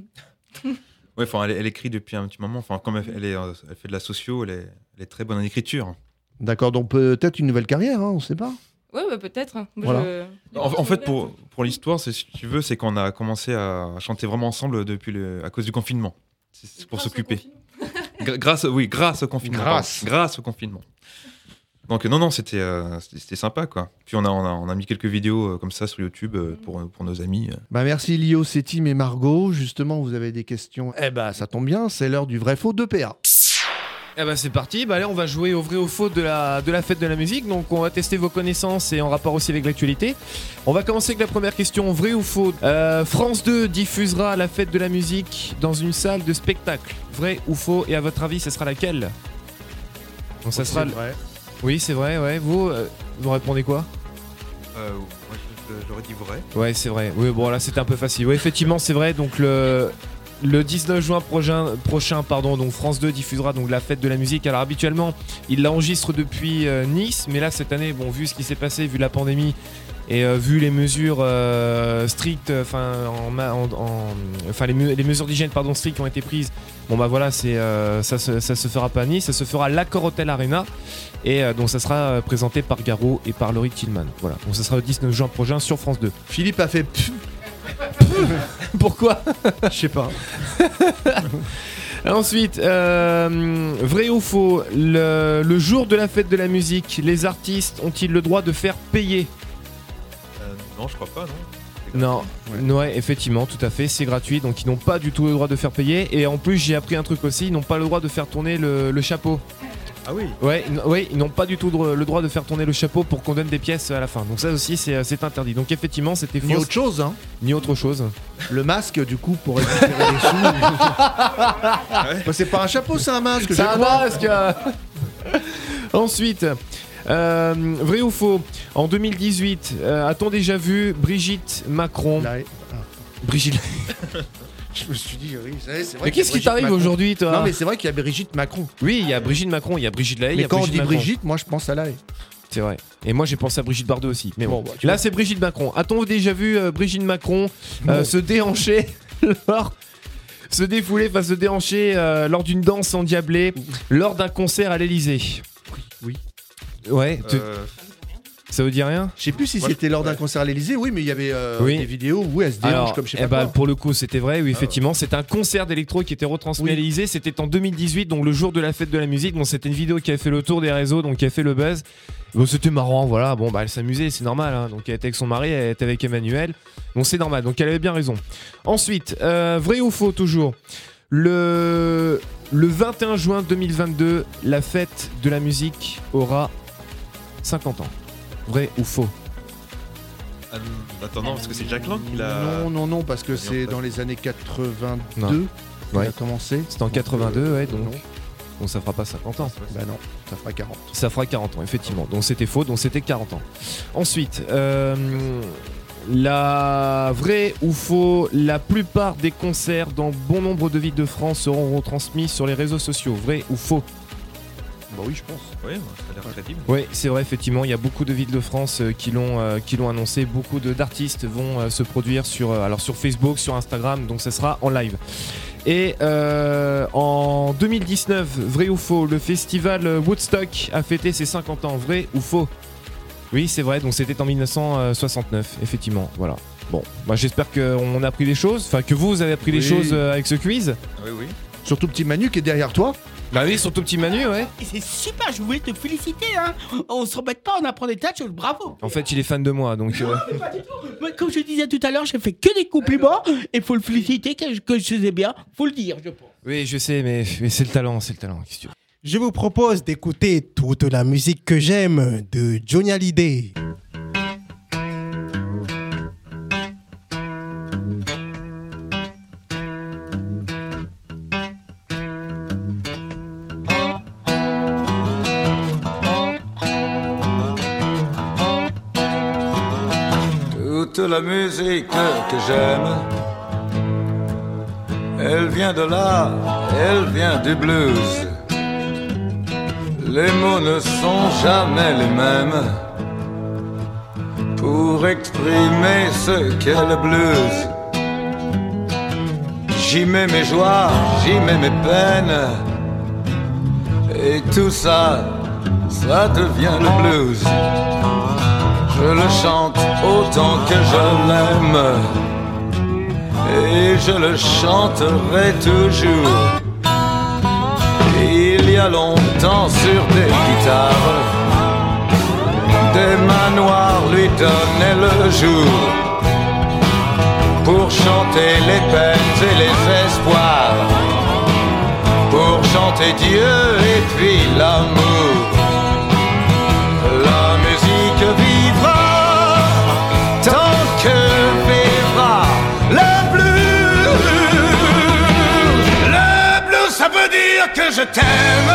Ouais, enfin, elle, elle écrit depuis un petit moment. Enfin, comme elle, elle est, euh, elle fait de la socio, elle est, elle est très bonne en écriture. D'accord, donc peut-être une nouvelle carrière, hein, on sait pas. Ouais, bah, peut-être. Voilà. je- En, en fait, pour, pour l'histoire, c'est si tu veux, c'est qu'on a commencé à chanter vraiment ensemble depuis le, à cause du confinement. C'est pour s'occuper. Grâce, oui, grâce au confinement. Grâce. grâce au confinement. Donc non, non, c'était euh, c'était sympa quoi. Puis on a, on a, on a mis quelques vidéos euh, comme ça sur YouTube euh, pour, pour nos amis. Bah merci Lio, Sétim et Margot. Justement, vous avez des questions. Eh bah ça tombe bien, c'est l'heure du vrai faux de PA. Eh ben c'est parti, bah allez on va jouer au vrai ou faux de la, de la fête de la musique, donc on va tester vos connaissances et en rapport aussi avec l'actualité. On va commencer avec la première question, vrai ou faux? Euh, France 2 diffusera la fête de la musique dans une salle de spectacle, vrai ou faux? Et à votre avis, ce sera laquelle? Donc ça sera... le- vrai. Oui c'est vrai, ouais, vous, euh, vous répondez quoi Euh, moi, j'aurais dit vrai. Ouais, c'est vrai. Oui, bon, là, c'était un peu facile. Oui, effectivement, c'est vrai. Donc, le, le 19 juin prochain, prochain pardon, donc France 2 diffusera donc la fête de la musique. Alors, habituellement, il l'enregistre depuis euh, Nice, mais là, cette année, bon, vu ce qui s'est passé, vu la pandémie et euh, vu les mesures euh, strictes, enfin, en, les, me- les mesures d'hygiène, pardon, strictes qui ont été prises, bon, bah voilà, c'est, euh, ça, se, ça se fera pas à Nice, ça se fera à l'Accor Hotel Arena. Et euh, donc ça sera euh, présenté par Garo et par Laurie Tillman. Voilà. Donc ça sera le 19 juin prochain sur France 2. Philippe a fait. Pourquoi? Je sais pas. Ensuite, euh, vrai ou faux, le, le jour de la fête de la musique, les artistes ont-ils le droit de faire payer? Euh, non, je crois pas, non. Non, ouais. effectivement, tout à fait, c'est gratuit, donc ils n'ont pas du tout le droit de faire payer. Et en plus, j'ai appris un truc aussi, ils n'ont pas le droit de faire tourner le, le chapeau. Ah oui Ouais, ouais, ils n'ont pas du tout le droit de faire tourner le chapeau pour qu'on donne des pièces à la fin. Donc ça aussi, c'est euh, interdit. Donc effectivement, c'était faux. Ni autre chose, hein. Ni autre chose. Le masque, du coup, pour récupérer les sous. Bah, c'est pas un chapeau, c'est un masque. C'est un masque Ensuite, euh, vrai ou faux En 2018, euh, a-t-on déjà vu Brigitte Macron Brigitte. Je me suis dit, oui, c'est vrai, c'est vrai Mais qu'il y a qu'est-ce qui Brigitte t'arrive Macron. aujourd'hui, toi Non, mais c'est vrai qu'il y a Brigitte Macron. Oui, il y a Brigitte Macron, il y a Brigitte Lahaye, il y Mais a quand on dit Macron. Brigitte, moi je pense à la haie. C'est vrai. Et moi j'ai pensé à Brigitte Bardot aussi. Mais bon, Bon, bah, tu là vois. c'est Brigitte Macron. A-t-on déjà vu euh, Brigitte Macron euh, se déhancher lors se défouler, enfin se déhancher euh, lors d'une danse endiablée lors d'un concert à l'Elysée Oui. Ouais. tu- Euh, Ça vous dit rien? Je sais plus si c'était lors d'un ouais. concert à l'Elysée, oui, mais il y avait euh, Oui. des vidéos où elle se Alors, comme je sais eh pas ben, quoi. pour le coup, c'était vrai, oui, effectivement. C'est un concert d'électro qui était retransmis Oui. à l'Elysée. C'était en 2018, donc le jour de la fête de la musique. Bon, c'était une vidéo qui a fait le tour des réseaux, donc qui a fait le buzz. Bon, c'était marrant, voilà. Bon, bah, elle s'amusait, c'est normal. hein. Donc, elle était avec son mari, elle était avec Emmanuel. Bon, c'est normal. Donc, elle avait bien raison. Ensuite, euh, vrai ou faux, toujours? Le, le 21 juin 2022, la fête de la musique aura 50 ans. Vrai ou faux ah, attends, non, parce que c'est Jack Lang qui l'a. Non, non, non, parce que c'est dans les années 82 Non. qu'il Ouais. a commencé. C'était en 82, ouais, donc. non. Donc, ça fera pas 50 ans. Bah non, ça fera 40. Ça fera 40 ans, effectivement. Donc c'était faux, donc c'était 40 ans. Ensuite, euh, la vraie ou faux, la plupart des concerts dans bon nombre de villes de France seront retransmis sur les réseaux sociaux. Vrai ou faux Bah oui, je pense. Oui, ça a l'air crédible. Oui, c'est vrai, effectivement, il y a beaucoup de villes de France euh, qui l'ont euh, qui l'ont annoncé. Beaucoup de- d'artistes vont euh, se produire sur, euh, alors sur Facebook, sur Instagram, donc ça sera en live. Et euh, en 2019, vrai ou faux, le festival Woodstock a fêté ses 50 ans. Vrai ou faux? Oui, c'est vrai, donc c'était en 1969, effectivement. Voilà. Bon, bah, j'espère qu'on a appris des choses, enfin que vous, avez appris des Oui. choses euh, avec ce quiz. Oui, oui. Surtout petit Manu qui est derrière toi. Bah oui, surtout petit Manu, ouais. Et C'est super, je voulais te féliciter. Hein. On se remet pas, on apprend des tas de choses. Bravo. En fait, il est fan de moi, donc. euh, Moi, Comme je disais tout à l'heure, j'ai fait que des compliments. Et faut le féliciter, que, que je faisais bien. Faut le dire, je pense. Oui, je sais, mais, mais c'est le talent, c'est le talent. Je vous propose d'écouter toute la musique que j'aime de Johnny Hallyday. Que j'aime, elle vient de là, elle vient du blues. Les mots ne sont jamais les mêmes pour exprimer ce qu'est le blues. J'y mets mes joies, j'y mets mes peines, et tout ça, ça devient le blues. Je le chante autant que je l'aime, et je le chanterai toujours. Il y a longtemps sur des guitares, des manoirs lui donnaient le jour pour chanter les peines et les espoirs, pour chanter Dieu et puis l'amour. Dire que je t'aime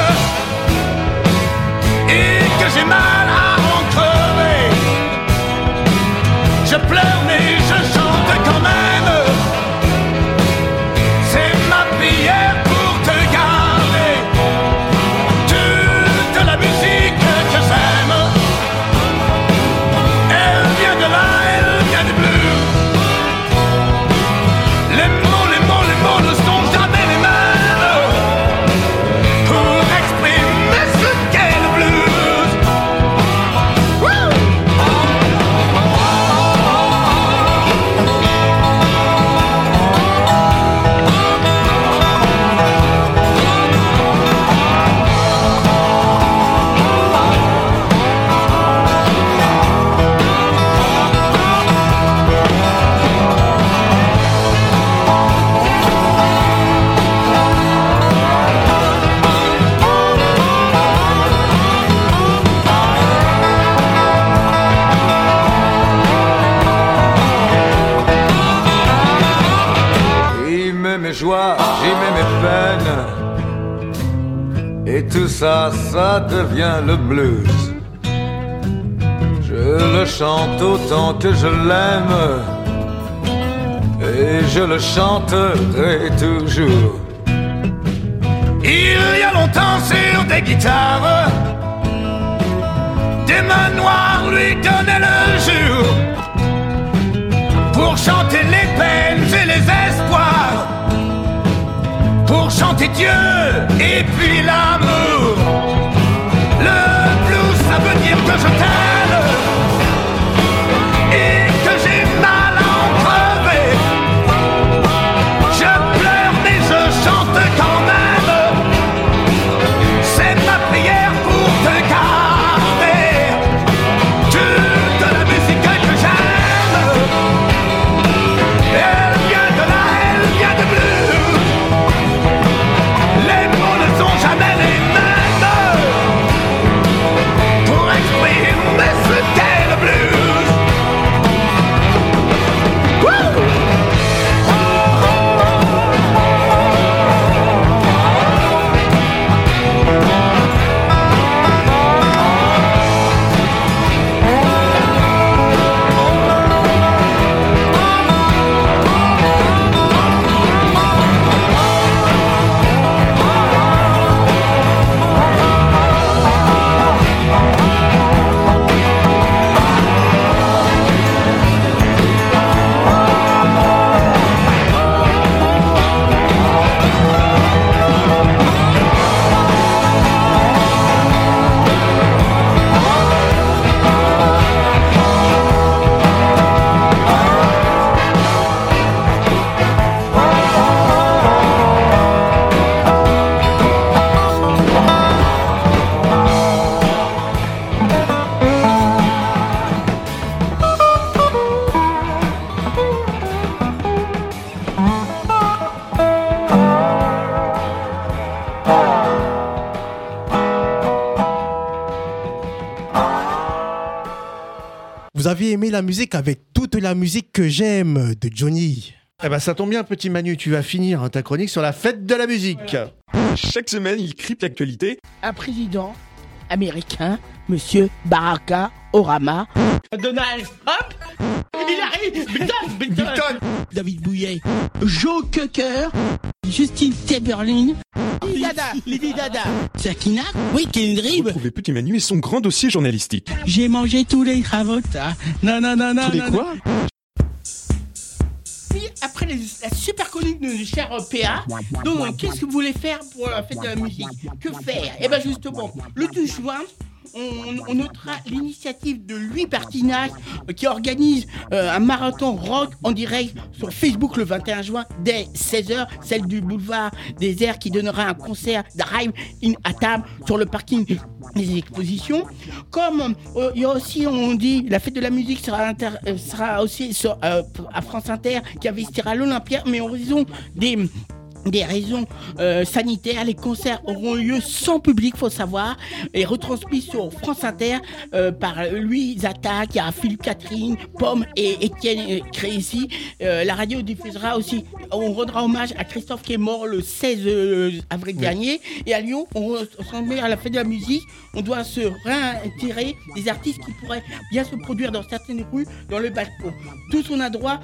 et que j'ai mal à en. Je pleure mais je chante devient le blues. Je le chante autant que je l'aime. Et je le chanterai toujours. Il y a longtemps sur des guitares, des manoirs lui donnaient le jour pour chanter les peines et les espoirs, pour chanter Dieu et puis l'amour. Ça veut dire que je t'aime Vous avez aimé la musique avec toute la musique que j'aime de Johnny. Eh ben ça tombe bien, petit Manu, tu vas finir hein, ta chronique sur la fête de la musique. Chaque semaine, il crypte l'actualité. Un président américain, Monsieur Baraka Orama, Donald Trump, Il arrive. Milton Milton David Bouillet, Joe Cocker, Justine Timberlin, Lady Dada, Lady Dada, Sakina, oui, Kendrick. Retrouvez Petit Manu et son grand dossier journalistique. J'ai mangé tous les Travolta. Non, non, non, non. Tous les non, quoi Puis après les- la super chronique de cher PA, donc qu'est-ce que vous voulez faire pour la fête de la musique? Que faire? Eh bien justement, le 12 juin, on, notera l'initiative de Louis Bertinac euh, qui organise euh, un marathon rock en direct sur Facebook le 21 juin dès 16h, celle du boulevard des Airs qui donnera un concert Drive in table sur le parking des expositions. Comme euh, il y a aussi, on dit, la fête de la musique sera, euh, aussi à France Inter qui investira l'Olympia, mais en raison des des raisons euh, sanitaires, les concerts auront lieu sans public, faut savoir, et retransmis sur France Inter euh, par Louis Zata, il y a Philippe Catherine, Pomme et Étienne euh, Crécy. Euh, la radio diffusera aussi, on rendra hommage à Christophe qui est mort le 16 euh, avril dernier, et à Lyon, on s'en met à la fête de la musique, on doit se réintéresser des artistes qui pourraient bien se produire dans certaines rues, dans le balcon. Tous on a droit,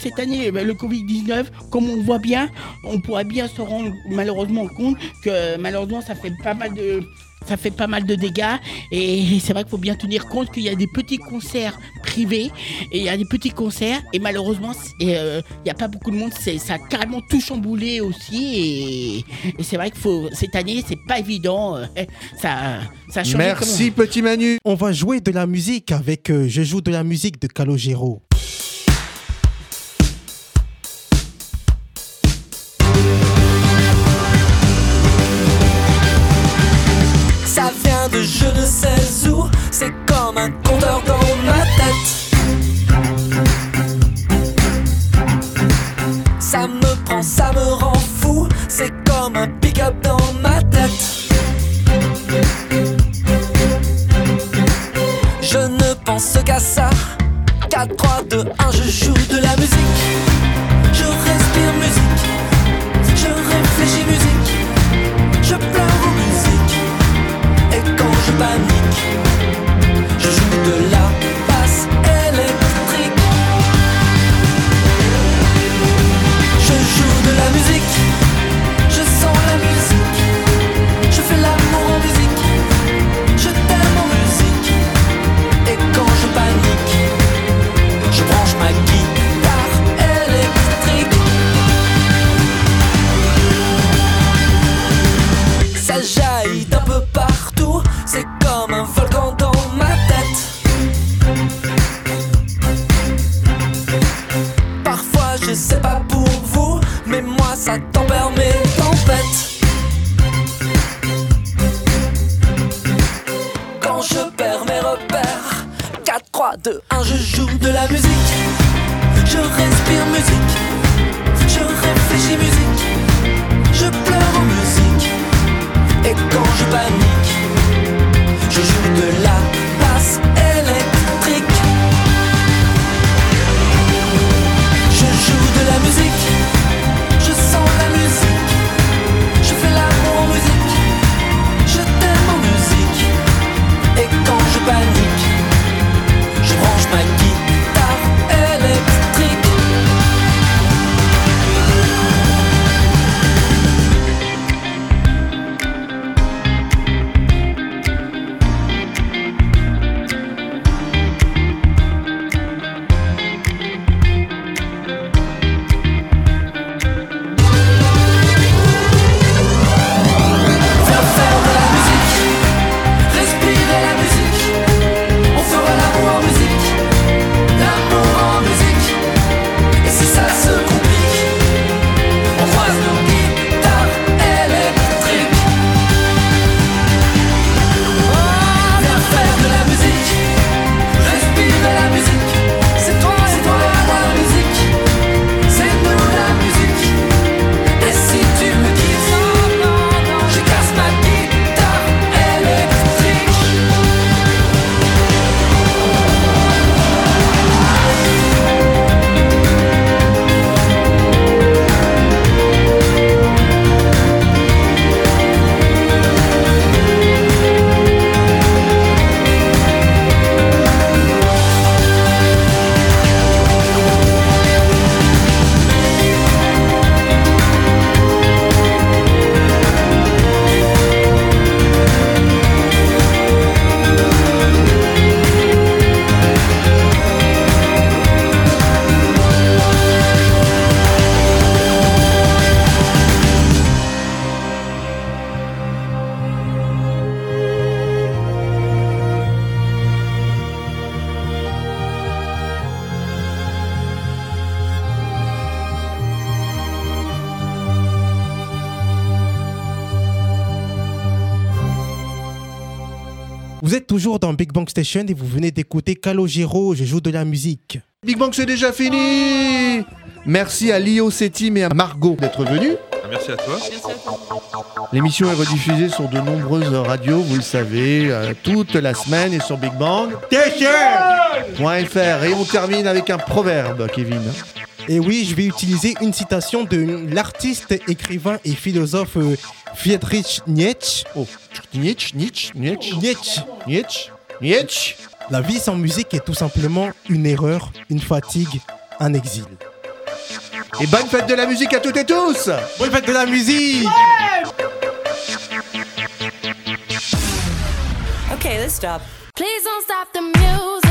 cette année, le Covid-19, comme on voit bien, on pourrait bien se rendre malheureusement compte que malheureusement ça fait pas mal de ça fait pas mal de dégâts et c'est vrai qu'il faut bien tenir compte qu'il y a des petits concerts privés et il y a des petits concerts et malheureusement euh, il n'y a pas beaucoup de monde ça a carrément tout chamboulé aussi et, et c'est vrai qu'il faut cette année c'est pas évident euh, ça ça a changé Merci petit Manu. On va jouer de la musique avec euh, Je joue de la musique de Calogero. Vous êtes toujours dans Big Bang Station et vous venez d'écouter Calogero, je joue de la musique. Big Bang, c'est déjà fini Merci à Lio Setim et à Margot d'être venus. Ah, Merci à toi. L'émission est rediffusée sur de nombreuses radios, vous le savez, euh, toute la semaine et sur Big Bang. .fr. Et on termine avec un proverbe, Kevin. Et oui, je vais utiliser une citation de l'artiste, écrivain et philosophe euh, Friedrich Nietzsche. Oh, Nietzsche, Nietzsche, Nietzsche, Nietzsche. Nietzsche, Nietzsche. La vie sans musique est tout simplement une erreur, une fatigue, un exil. Et bonne fête de la musique à toutes et tous Bonne fête de la musique Okay, let's stop. Please don't stop the music.